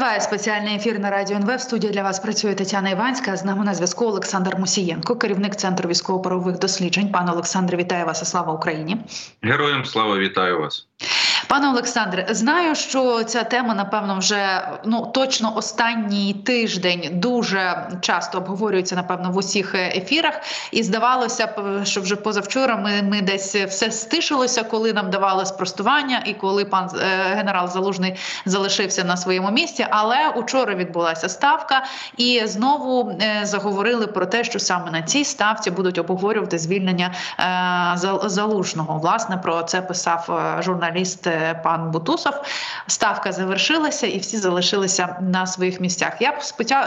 Триває спеціальний ефір на радіо НВ. В студії для вас працює Тетяна Іванська. З нами на зв'язку Олександр Мусієнко, керівник центру військово-правових досліджень. Пане Олександре, вітаю вас і слава Україні! Героям слава вітаю вас. Пане Олександре, знаю, що ця тема, напевно, вже ну точно останній тиждень дуже часто обговорюється, напевно, в усіх ефірах. І здавалося б, що вже позавчора ми ми десь все стишилося, коли нам давали спростування, і коли пан е, генерал Залужний залишився на своєму місці. Але учора відбулася ставка, і знову е, заговорили про те, що саме на цій ставці будуть обговорювати звільнення е, залужного. Власне про це писав журналіст пан Бутусов. Ставка завершилася, і всі залишилися на своїх місцях. Я б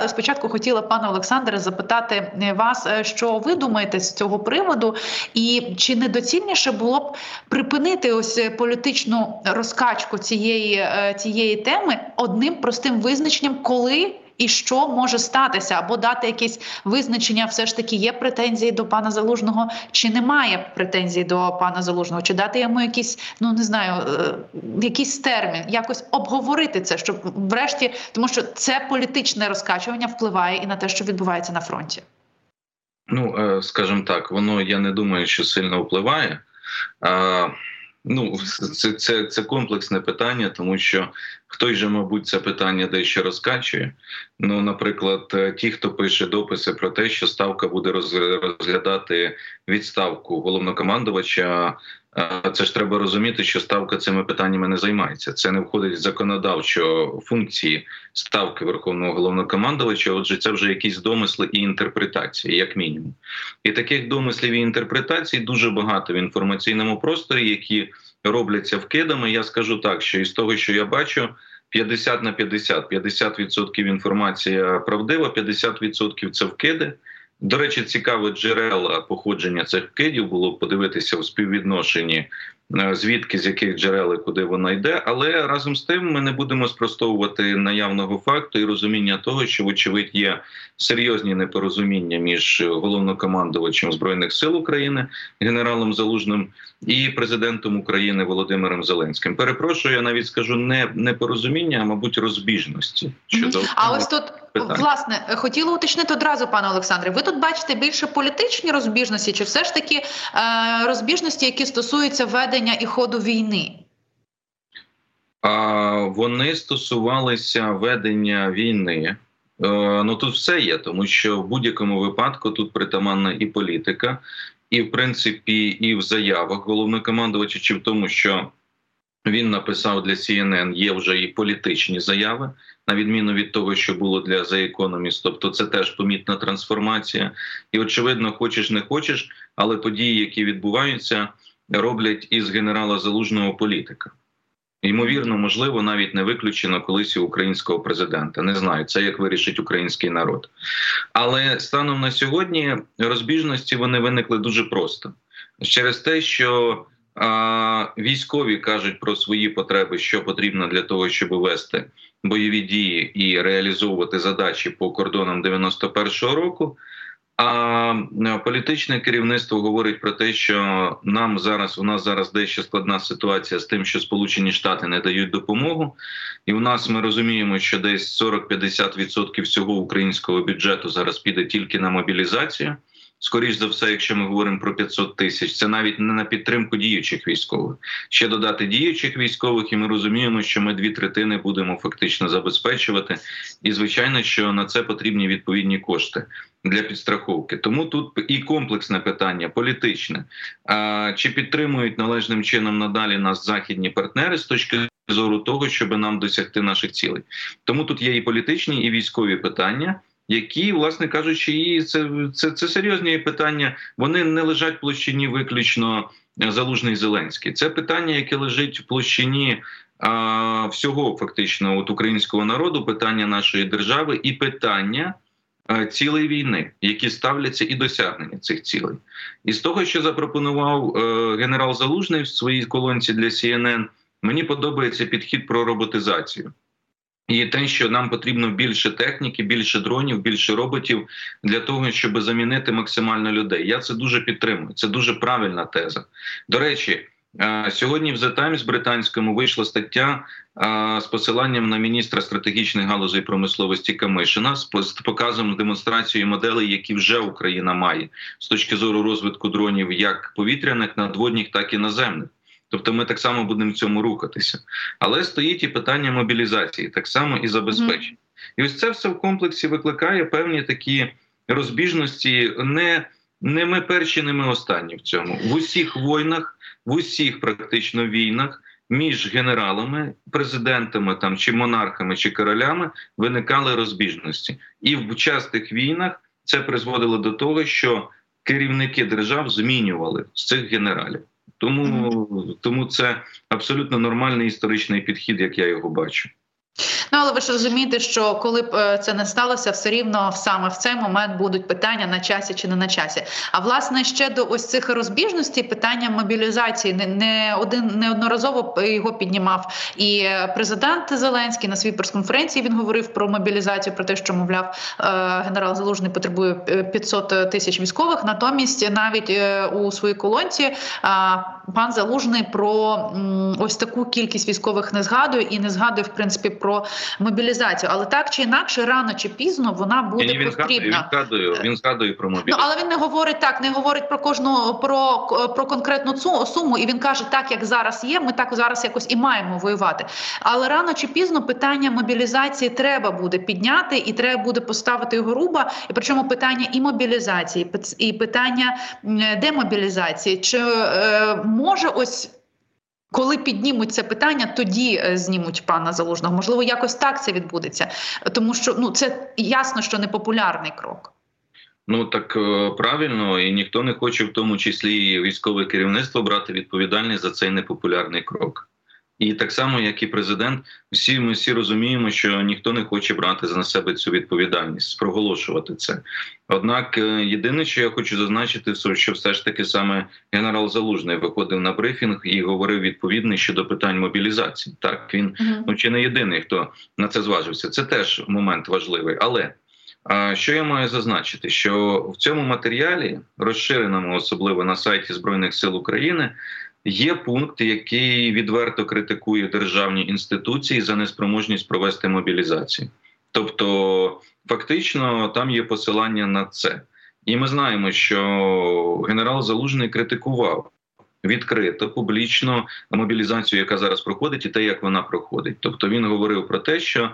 спочатку хотіла пана Олександра запитати вас, е, що ви думаєте з цього приводу, і чи недоцільніше було б припинити ось політичну розкачку цієї, е, цієї теми одним простим визначенням, коли і що може статися, або дати якісь визначення, все ж таки є претензії до пана залужного, чи немає претензій до пана залужного, чи дати йому якісь, ну не знаю, е, якийсь термін, якось обговорити це, щоб врешті, тому що це політичне розкачування впливає і на те, що відбувається на фронті. Ну е, скажімо так, воно я не думаю, що сильно впливає. Ну, це це, це комплексне питання, тому що хтось же, мабуть, це питання дещо розкачує. Ну, наприклад, е, ті, хто пише дописи про те, що ставка буде розглядати відставку головнокомандувача це ж треба розуміти, що ставка цими питаннями не займається. Це не входить в законодавчо функції ставки верховного головнокомандувача. Отже, це вже якісь домисли і інтерпретації, як мінімум. І таких домислів і інтерпретацій дуже багато в інформаційному просторі, які робляться вкидами. Я скажу так, що із того, що я бачу. 50 на 50. 50% інформація правдива, 50% це вкиди. До речі, цікаве джерела походження цих кидів було подивитися у співвідношенні звідки з яких джерел і куди вона йде. Але разом з тим ми не будемо спростовувати наявного факту і розуміння того, що вочевидь є серйозні непорозуміння між головнокомандувачем збройних сил України генералом Залужним і президентом України Володимиром Зеленським. Перепрошую, я навіть скажу не непорозуміння, а мабуть розбіжності. Щодо а ось тут питань. власне хотіла уточнити одразу, пане Олександре. Ви тут бачите більше політичні розбіжності, чи все ж таки е, розбіжності, які стосуються ведення ведення і ходу війни? Вони стосувалися ведення війни. Е, ну тут все є, тому що в будь-якому випадку тут притаманна і політика, і в принципі, і в заявах головнокомандувача, чи в тому, що він написав для CNN, є вже і політичні заяви, на відміну від того, що було для The Economist. Тобто, це теж помітна трансформація. І очевидно, хочеш не хочеш, але події, які відбуваються роблять із генерала залужного політика. Ймовірно, можливо, навіть не виключено колись українського президента. Не знаю, це як вирішить український народ. Але станом на сьогодні розбіжності вони виникли дуже просто через те, що а, військові кажуть про свої потреби, що потрібно для того, щоб вести бойові дії і реалізовувати задачі по кордонам 91-го року. А політичне керівництво говорить про те, що нам зараз у нас зараз дещо складна ситуація з тим, що Сполучені Штати не дають допомогу, і у нас ми розуміємо, що десь 40-50% всього українського бюджету зараз піде тільки на мобілізацію. Скоріше за все, якщо ми говоримо про 500 тисяч, це навіть не на підтримку діючих військових. Ще додати діючих військових, і ми розуміємо, що ми дві третини будемо фактично забезпечувати. І звичайно, що на це потрібні відповідні кошти для підстраховки. Тому тут і комплексне питання політичне. Чи підтримують належним чином надалі нас західні партнери з точки зору того, щоб нам досягти наших цілей? Тому тут є і політичні, і військові питання які, власне кажучи, і це це, це серйозні питання. Вони не лежать в площині виключно залужний Зеленський. Це питання, яке лежить в площині а, всього фактично от українського народу, питання нашої держави і питання. Цілей війни, які ставляться і досягнення цих цілей, і з того, що запропонував е, генерал Залужний в своїй колонці для CNN, мені подобається підхід про роботизацію. І те, що нам потрібно більше техніки, більше дронів, більше роботів для того, щоб замінити максимально людей. Я це дуже підтримую. Це дуже правильна теза. До речі, Е, Сьогодні в The Times британському вийшла стаття е, з посиланням на міністра стратегічних галузей промисловості Камишина з показом демонстрацією моделей, які вже Україна має з точки зору розвитку дронів, як повітряних, надводних, так і наземних. Тобто ми так само будемо в цьому рухатися. Але стоїть і питання мобілізації, так само і забезпечення. І ось це все в комплексі викликає певні такі розбіжності. Не, не ми перші, не ми останні в цьому. В усіх війнах, в усіх практично війнах між генералами, президентами там чи монархами, чи королями виникали розбіжності. І в частих війнах це призводило до того, що керівники держав змінювали з цих генералів. Тому, тому це абсолютно нормальний історичний підхід, як я його бачу. Ну але ви ж розумієте, що коли б е, це не сталося, все рівно саме в цей момент будуть питання на часі чи не на часі. А власне ще до ось цих розбіжностей питання мобілізації не, один неодноразово його піднімав і е, президент Зеленський на своїй прес-конференції він говорив про мобілізацію, про те, що мовляв е, генерал Залужний потребує е, 500 тисяч військових. Натомість навіть у своїй колонці пан Залужний про ось таку кількість військових не згадує і не згадує в принципі про мобілізацію. Але так чи інакше, рано чи пізно вона буде Ні, він потрібна. він згадує, він згадує про Ну але він не говорить так, не говорить про кожну про, про конкретну цу суму, і він каже, так як зараз є, ми так зараз якось і маємо воювати. Але рано чи пізно питання мобілізації треба буде підняти, і треба буде поставити його руба. І причому питання і мобілізації, і питання демобілізації. Чи е, може ось. Коли піднімуть це питання, тоді е, знімуть пана залужного. Можливо, якось так це відбудеться, тому що ну це ясно, що не популярний крок. Ну так е, правильно, і ніхто не хоче, в тому числі і військове керівництво, брати відповідальність за цей непопулярний крок. І так само, як і президент, всі ми всі розуміємо, що ніхто не хоче брати на себе цю відповідальність, проголошувати це. Однак, е, єдине, що я хочу зазначити, що все ж таки саме генерал Залужний виходив на брифінг і говорив відповідно щодо питань мобілізації. Так він ну чи не єдиний, хто на це зважився. Це теж момент важливий. Але а, що я маю зазначити? Що в цьому матеріалі, розширеному особливо на сайті Збройних сил України, є пункт, який відверто критикує державні інституції за неспроможність провести мобілізацію. Тобто, фактично, там є посилання на це. І ми знаємо, що генерал Залужний критикував відкрито публічно мобілізацію, яка зараз проходить, і те, як вона проходить. Тобто він говорив про те, що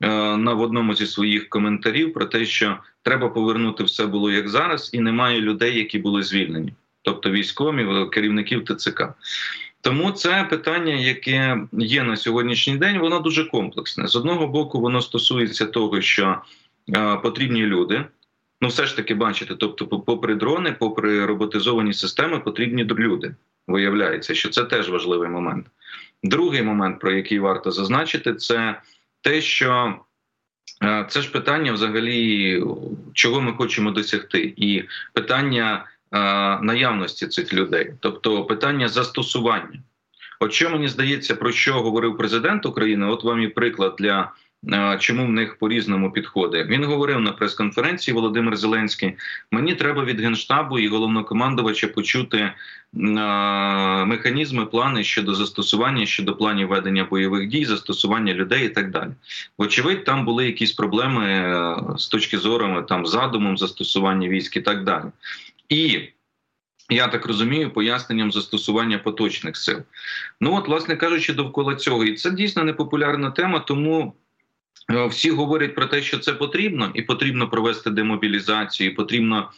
е, на в одному зі своїх коментарів про те, що треба повернути все було як зараз, і немає людей, які були звільнені, тобто військові, керівників ТЦК. Тому це питання, яке є на сьогоднішній день, воно дуже комплексне. З одного боку, воно стосується того, що е, потрібні люди. Ну, все ж таки, бачите, тобто, попри дрони, попри роботизовані системи, потрібні люди. Виявляється, що це теж важливий момент. Другий момент, про який варто зазначити, це те, що е, це ж питання, взагалі, чого ми хочемо досягти, і питання наявності цих людей, тобто питання застосування. От що мені здається, про що говорив президент України? От вам і приклад для чому в них по різному підходить. Він говорив на прес-конференції Володимир Зеленський. Мені треба від генштабу і головнокомандувача почути механізми, плани щодо застосування, щодо планів ведення бойових дій, застосування людей і так далі. Вочевидь, там були якісь проблеми з точки зору там задумом застосування військ і так далі. І я так розумію, поясненням застосування поточних сил. Ну от, власне кажучи, довкола цього, і це дійсно непопулярна тема, тому. Всі говорять про те, що це потрібно, і потрібно провести демобілізацію, і потрібно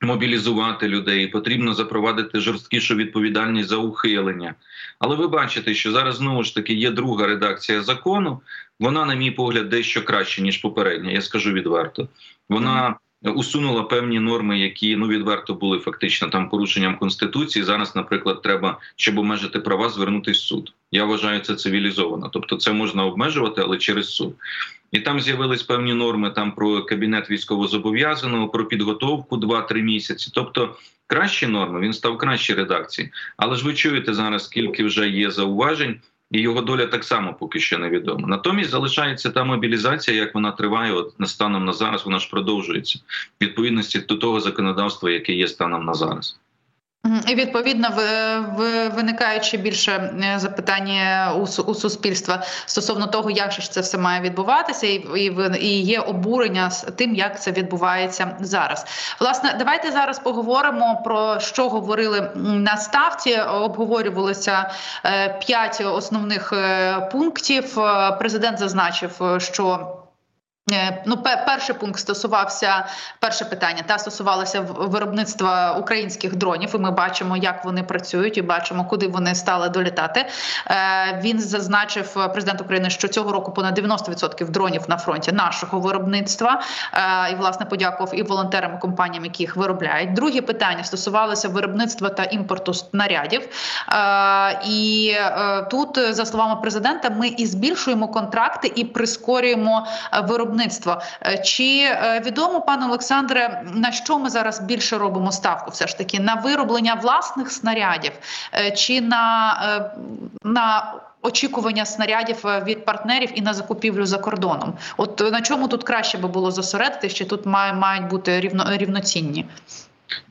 мобілізувати людей, і потрібно запровадити жорсткішу відповідальність за ухилення. Але ви бачите, що зараз знову ж таки є друга редакція закону. Вона, на мій погляд, дещо краще ніж попередня. Я скажу відверто. Вона усунула певні норми, які ну відверто були фактично там порушенням конституції. Зараз, наприклад, треба, щоб обмежити права, звернутися в суд. Я вважаю це цивілізовано. Тобто, це можна обмежувати, але через суд. І там з'явились певні норми там про кабінет військовозобов'язаного, про підготовку 2-3 місяці. Тобто кращі норми, він став кращій редакції. Але ж ви чуєте зараз, скільки вже є зауважень, і його доля так само поки що невідома. Натомість залишається та мобілізація, як вона триває, от станом на зараз, вона ж продовжується в відповідності до того законодавства, яке є станом на зараз. І відповідно в- в- виникає ще більше е, запитання у, суспільства стосовно того, як же ж це все має відбуватися, і, є обурення з тим, як це відбувається зараз. Власне, давайте зараз поговоримо про що говорили на ставці. Обговорювалося е, п'ять основних е, пунктів. Президент зазначив, що. Е, Ну, пе- перший пункт стосувався перше питання та стосувалося виробництва українських дронів. І ми бачимо, як вони працюють, і бачимо, куди вони стали долітати. Е, Він зазначив е, президент України, що цього року понад 90% дронів на фронті нашого виробництва. І власне подякував і волонтерам, і компаніям, які їх виробляють. Друге питання стосувалося виробництва та імпорту снарядів. І тут, за словами президента, ми і збільшуємо контракти, і прискорюємо виробництво. Е, Чи е, відомо, пане Олександре, на що ми зараз більше робимо ставку? Все ж таки на вироблення власних снарядів, е, чи на, на очікування снарядів від партнерів і на закупівлю за кордоном? От на чому тут краще би було зосередитися? Чи тут має, мають бути рівно, рівноцінні?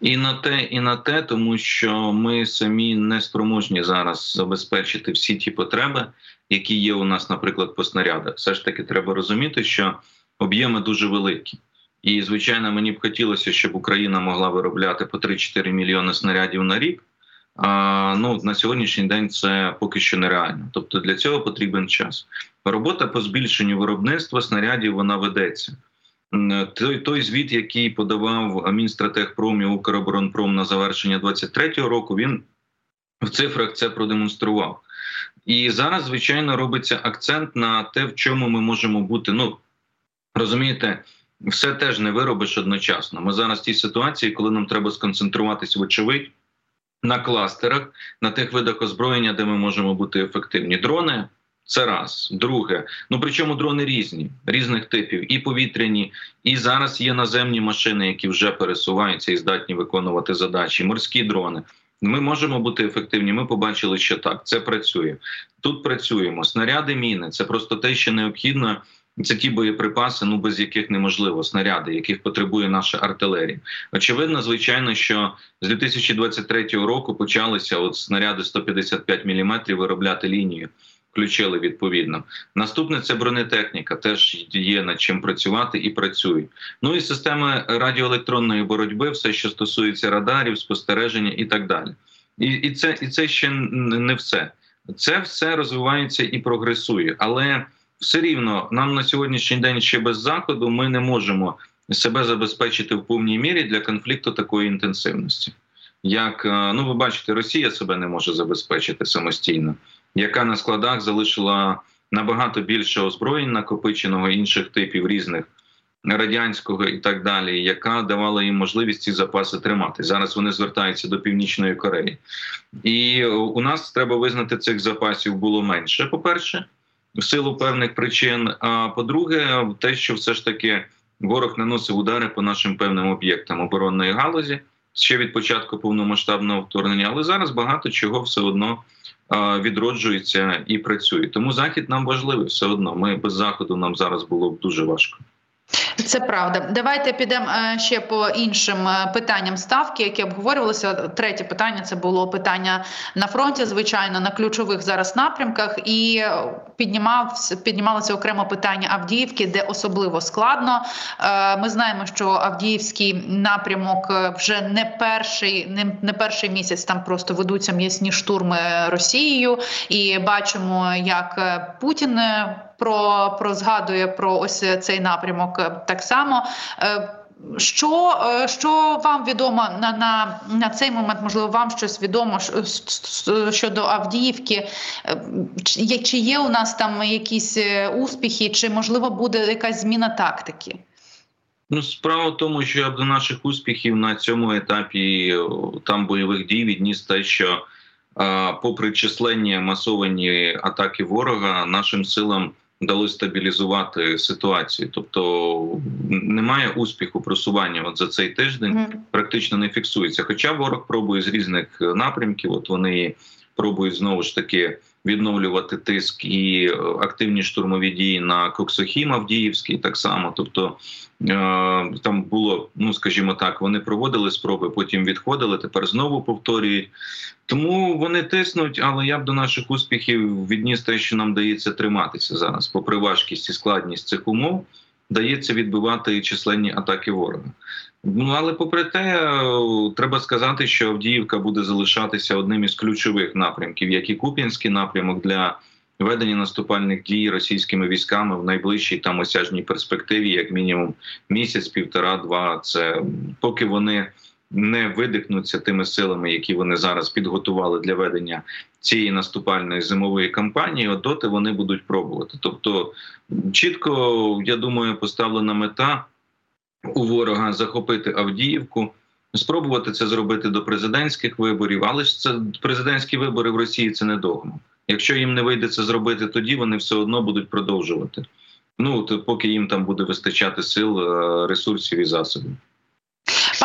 І на те, і на те, тому що ми самі не спроможні зараз забезпечити всі ті потреби, які є у нас, наприклад, по снарядах. Все ж таки, треба розуміти, що об'єми дуже великі. І, звичайно, мені б хотілося, щоб Україна могла виробляти по 3-4 мільйони снарядів на рік. А, ну, на сьогоднішній день це поки що нереально. Тобто для цього потрібен час. Робота по збільшенню виробництва снарядів вона ведеться. Той, той звіт, який подавав Мінстратегпром і Укроборонпром на завершення 23-го року, він в цифрах це продемонстрував. І зараз, звичайно, робиться акцент на те, в чому ми можемо бути. Ну розумієте, все теж не виробиш одночасно. Ми зараз в тій ситуації, коли нам треба сконцентруватись, вочевидь, на кластерах, на тих видах озброєння, де ми можемо бути ефективні. Дрони це раз. Друге, ну причому дрони різні, різних типів, і повітряні, і зараз є наземні машини, які вже пересуваються і здатні виконувати задачі, морські дрони. Ми можемо бути ефективні. Ми побачили, що так це працює. Тут працюємо. Снаряди, міни це просто те, що необхідно. Це ті боєприпаси, ну без яких неможливо снаряди, яких потребує наша артилерія. Очевидно, звичайно, що з 2023 року почалися от снаряди 155 мм виробляти лінію. Включили відповідно. Наступне це бронетехніка. Теж є над чим працювати і працює. Ну і системи радіоелектронної боротьби, все, що стосується радарів, спостереження і так далі. І, і це і це ще не все. Це все розвивається і прогресує, але все рівно нам на сьогоднішній день ще без заходу ми не можемо себе забезпечити в повній мірі для конфлікту такої інтенсивності. Як е, ну ви бачите, Росія себе не може забезпечити самостійно, яка на складах залишила набагато більше озброєнь накопиченого інших типів різних радянського і так далі, яка давала їм можливість ці запаси тримати. Зараз вони звертаються до північної Кореї, і у нас треба визнати цих запасів було менше. По перше, в силу певних причин. А по-друге, те, що все ж таки ворог наносив удари по нашим певним об'єктам оборонної галузі ще від початку повномасштабного вторгнення, але зараз багато чого все одно відроджується і працює. Тому захід нам важливий все одно. Ми без заходу нам зараз було б дуже важко. Це правда. Давайте підемо е, ще по іншим е, питанням ставки, які обговорювалися. Третє питання це було питання на фронті, звичайно, на ключових зараз напрямках, і е, піднімав піднімалося окремо питання Авдіївки, де особливо складно. Ми знаємо, що Авдіївський напрямок вже не перший, не, не перший місяць там просто ведуться м'ясні штурми Росією, і бачимо, як Путін. Про, про згадує про ось цей напрямок так само. Е, Що, е, що вам відомо на, на, на цей момент? Можливо, вам щось відомо щодо Авдіївки? Е, Чи чи є у нас там якісь успіхи, чи можливо буде якась зміна тактики? Ну, справа в тому, що до наших успіхів на цьому етапі там бойових дій відніс те, що попри численні масовані атаки ворога, нашим силам вдалося стабілізувати ситуацію. Тобто немає успіху просування от за цей тиждень. Практично не фіксується. Хоча ворог пробує з різних е, напрямків, от вони пробують знову ж таки відновлювати тиск і е, активні штурмові дії на Коксохім Авдіївський, так само. Тобто там було, ну скажімо так, вони проводили спроби, потім відходили. Тепер знову повторюють. Тому вони тиснуть, але я б до наших успіхів відніс те, що нам дається триматися зараз, попри важкість і складність цих умов, дається відбивати численні атаки ворога. Ну але попри те, е, треба сказати, що Авдіївка буде залишатися одним із ключових напрямків, як і Куп'янський напрямок для ведення наступальних дій російськими військами в найближчій там осяжній перспективі, як мінімум місяць, півтора-два. Це поки вони не видихнуться тими силами, які вони зараз підготували для ведення цієї наступальної зимової кампанії. От доти вони будуть пробувати. Тобто, чітко я думаю, поставлена мета у ворога захопити Авдіївку. Спробувати це зробити до президентських виборів, але ж це президентські вибори в Росії це не догма. Якщо їм не вийде це зробити, тоді вони все одно будуть продовжувати. Ну то поки їм там буде вистачати сил, е, ресурсів і засобів.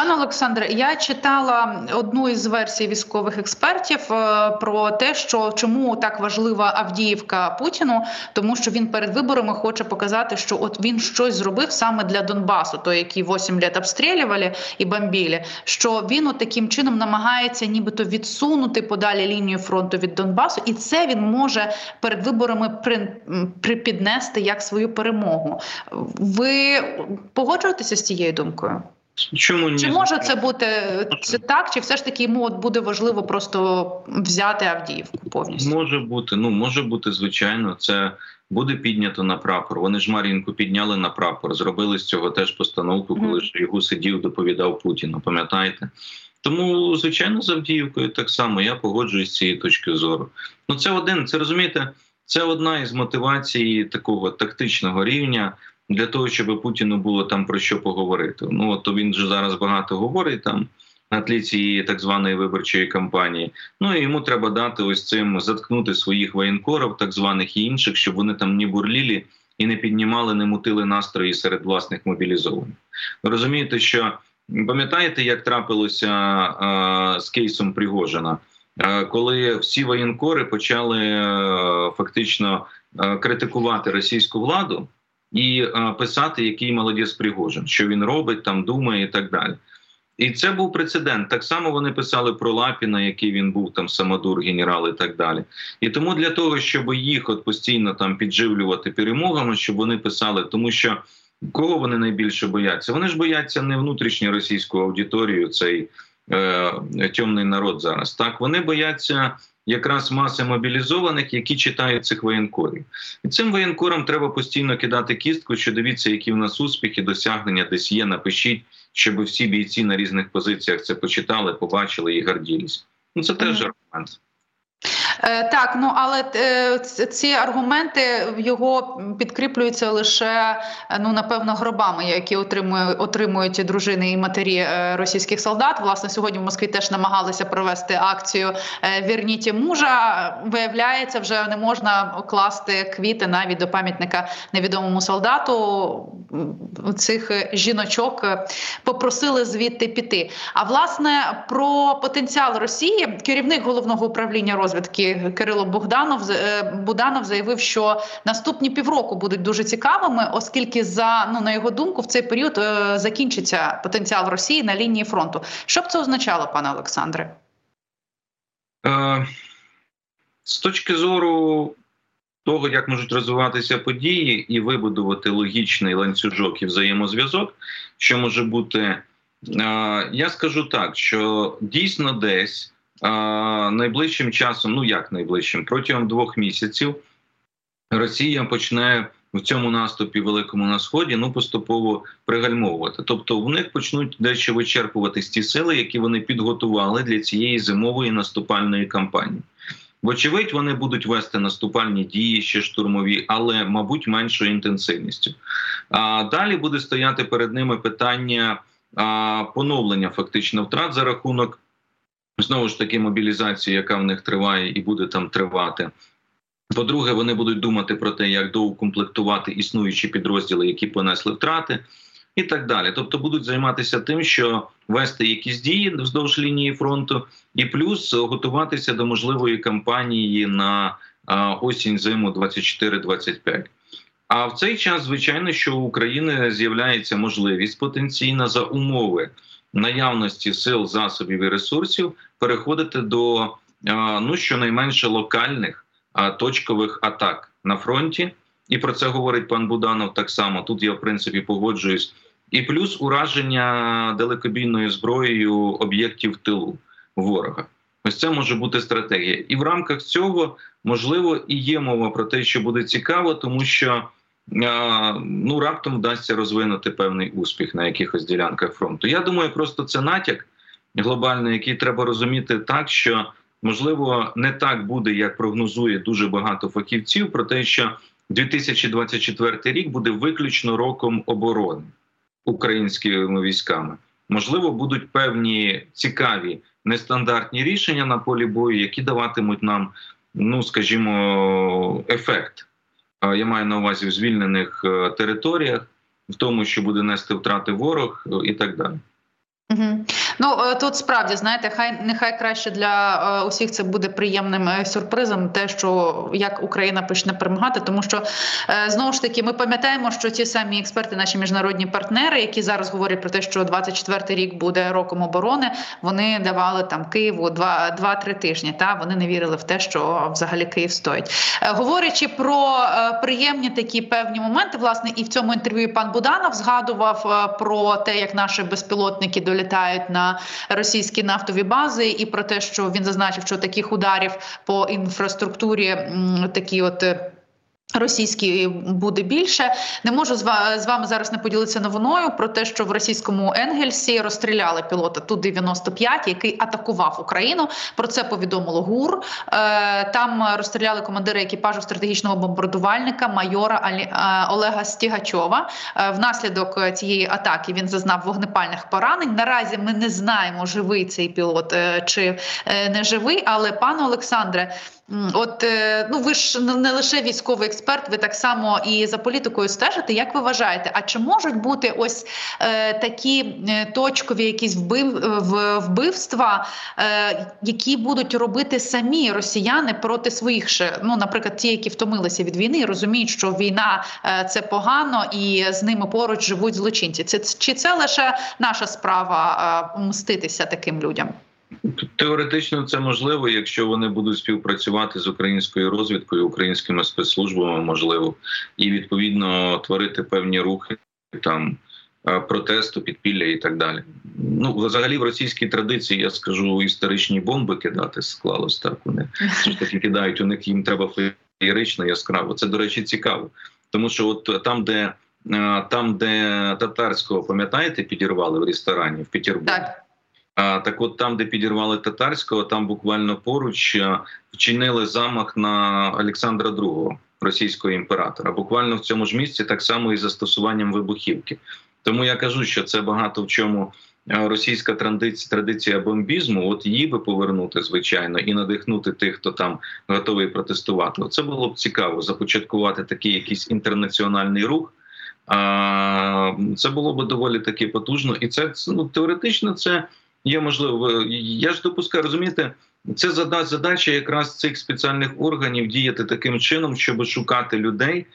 Пане Олександре, я читала одну із версій військових експертів е, про те, що чому так важлива Авдіївка Путіну, тому що він перед виборами хоче показати, що от він щось зробив саме для Донбасу, той який 8 років обстрілювали і бомбили, що він от таким чином намагається, нібито відсунути подалі лінію фронту від Донбасу, і це він може перед виборами при, припіднести як свою перемогу. Ви погоджуєтеся з цією думкою? Чому ні? Чи може це бути це так, чи все ж таки йому от буде важливо просто взяти Авдіївку повністю? Може бути, ну може бути, звичайно, це буде піднято на прапор. Вони ж Мар'їнку підняли на прапор, зробили з цього теж постановку, коли ж його сидів, доповідав Путіну. Пам'ятаєте? Тому, звичайно, з Авдіївкою так само я погоджуюсь з цієї точки зору. Ну, це один, це розумієте, це одна із мотивацій такого тактичного рівня для того, щоб Путіну було там про що поговорити. Ну от то він же зараз багато говорить там на тлі цієї так званої виборчої кампанії. Ну і йому треба дати ось цим заткнути своїх воєнкорів, так званих і інших, щоб вони там не бурлілі і не піднімали, не мутили настрої серед власних мобілізованих. Розумієте, що пам'ятаєте, як трапилося а, з кейсом Пригожина? Коли всі воєнкори почали фактично критикувати російську владу, і писати, який молодець Пригожин, що він робить, там думає і так далі. І це був прецедент. Так само вони писали про Лапіна, який він був там самодур, генерал і так далі. І тому для того, щоб їх от постійно там підживлювати перемогами, щоб вони писали, тому що кого вони найбільше бояться? Вони ж бояться не внутрішню російську аудиторію, цей е, темний народ зараз. Так вони бояться якраз маси мобілізованих, які читають цих воєнкорів. І цим воєнкорам треба постійно кидати кістку, що дивіться, які в нас успіхи, досягнення десь є. Напишіть, щоб всі бійці на різних позиціях це почитали, побачили і гарділись. Ну це теж аргумент. Е, так, ну але е, ці аргументи його підкріплюються лише ну напевно гробами, які отримують отримують дружини і матері е, російських солдат. Власне, сьогодні в Москві теж намагалися провести акцію Вірніті мужа. Виявляється, вже не можна класти квіти навіть до пам'ятника невідомому солдату. Цих жіночок попросили звідти піти. А власне про потенціал Росії керівник головного управління розвідки. Кирило Богданов е, Буданов заявив, що наступні півроку будуть дуже цікавими, оскільки за ну на його думку в цей період е, закінчиться потенціал Росії на лінії фронту. Що б це означало, пане Олександре? Е, з точки зору того, як можуть розвиватися події і вибудувати логічний ланцюжок і взаємозв'язок, що може бути, я скажу так, що дійсно десь найближчим часом, ну як найближчим, протягом двох місяців Росія почне в цьому наступі великому на сході ну поступово пригальмовувати. Тобто в них почнуть дещо вичерпуватись ті сили, які вони підготували для цієї зимової наступальної кампанії. Вочевидь, вони будуть вести наступальні дії ще штурмові, але мабуть меншою інтенсивністю. А далі буде стояти перед ними питання а, поновлення фактично втрат за рахунок знову ж таки мобілізації, яка в них триває і буде там тривати. По-друге, вони будуть думати про те, як доукомплектувати існуючі підрозділи, які понесли втрати, і так далі. Тобто будуть займатися тим, що вести якісь дії вздовж лінії фронту, і плюс готуватися до можливої кампанії на осінь зиму 24-25. А в цей час, звичайно, що у України з'являється можливість потенційна за умови наявності сил, засобів і ресурсів переходити до а, ну щонайменше локальних точкових атак на фронті. І про це говорить пан Буданов так само. Тут я в принципі погоджуюсь. І плюс ураження далекобійною зброєю об'єктів тилу ворога. Ось це може бути стратегія. І в рамках цього можливо і є мова про те, що буде цікаво, тому що ну раптом вдасться розвинути певний успіх на якихось ділянках фронту. Я думаю, просто це натяк глобальний, який треба розуміти так, що можливо не так буде, як прогнозує дуже багато фахівців, про те, що 2024 рік буде виключно роком оборони українськими військами. Можливо, будуть певні цікаві нестандартні рішення на полі бою, які даватимуть нам, ну скажімо, ефект. А Я маю на увазі в звільнених е, територіях, в тому, що буде нести втрати ворог е, і так далі. Угу. Ну е, тут справді знаєте, хай нехай краще для е, усіх це буде приємним е, сюрпризом, те, що як Україна почне перемагати, тому що знову ж таки ми пам'ятаємо, що ті самі експерти, наші міжнародні партнери, які зараз говорять про те, що 24-й рік буде роком оборони, вони давали там Києву два-три тижні. Та вони не вірили в те, що взагалі Київ стоїть. Говорячи про приємні такі певні моменти, власне, і в цьому інтерв'ю пан Буданов згадував про те, як наші безпілотники долітають на російські нафтові бази, і про те, що він зазначив, що таких ударів по інфраструктурі такі от. Російські буде більше. Не можу з вами зараз не поділитися новиною про те, що в російському Енгельсі розстріляли пілота ту 95 який атакував Україну. Про це повідомило ГУР. Е, Там розстріляли командира екіпажу стратегічного бомбардувальника майора е, Олега Стігачова. Е, Внаслідок цієї атаки він зазнав вогнепальних поранень. Наразі ми не знаємо, живий цей пілот чи не живий. Але пане Олександре. От ну ви ж не лише військовий експерт, ви так само і за політикою стежите. Як ви вважаєте? А чи можуть бути ось е, такі точкові якісь вбив вбивства, е, які будуть робити самі росіяни проти своїх ще ну, наприклад, ті, які втомилися від війни, і розуміють, що війна е, це погано, і з ними поруч живуть злочинці? Це чи це лише наша справа е, мститися таким людям? Теоретично це можливо, якщо вони будуть співпрацювати з українською розвідкою, українськими спецслужбами, можливо, і відповідно творити певні рухи там протесту, підпілля і так далі. Ну, взагалі, в російській традиції я скажу історичні бомби кидати склалось так. Вони все ж таки кидають у них їм треба феєрично, яскраво. Це до речі, цікаво, тому що от там, де там, де татарського пам'ятаєте, підірвали в ресторані в Петербурзі. Так. Так, от там, де підірвали татарського, там буквально поруч вчинили замах на Олександра II, російського імператора. Буквально в цьому ж місці так само і застосуванням вибухівки. Тому я кажу, що це багато в чому російська традиція, традиція бомбізму. От її би повернути, звичайно, і надихнути тих, хто там готовий протестувати. Це було б цікаво започаткувати такий якийсь інтернаціональний рух. Це було б доволі таки потужно, і це ну теоретично це є можливо. Я ж допускаю, розумієте, це задача якраз цих спеціальних органів діяти таким чином, щоб шукати людей,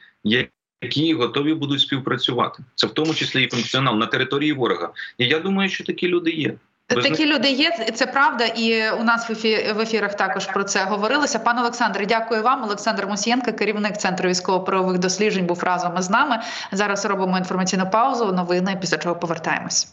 які готові будуть співпрацювати. Це в тому числі і функціонал на території ворога. І я думаю, що такі люди є. Такі люди є, це правда, і у нас в, ефі... в ефірах також про це говорилося. Пане Олександре, дякую вам. Олександр Мусієнко, керівник центру військово-правових досліджень, був разом із нами. Зараз робимо інформаційну паузу. Новини після чого повертаємось.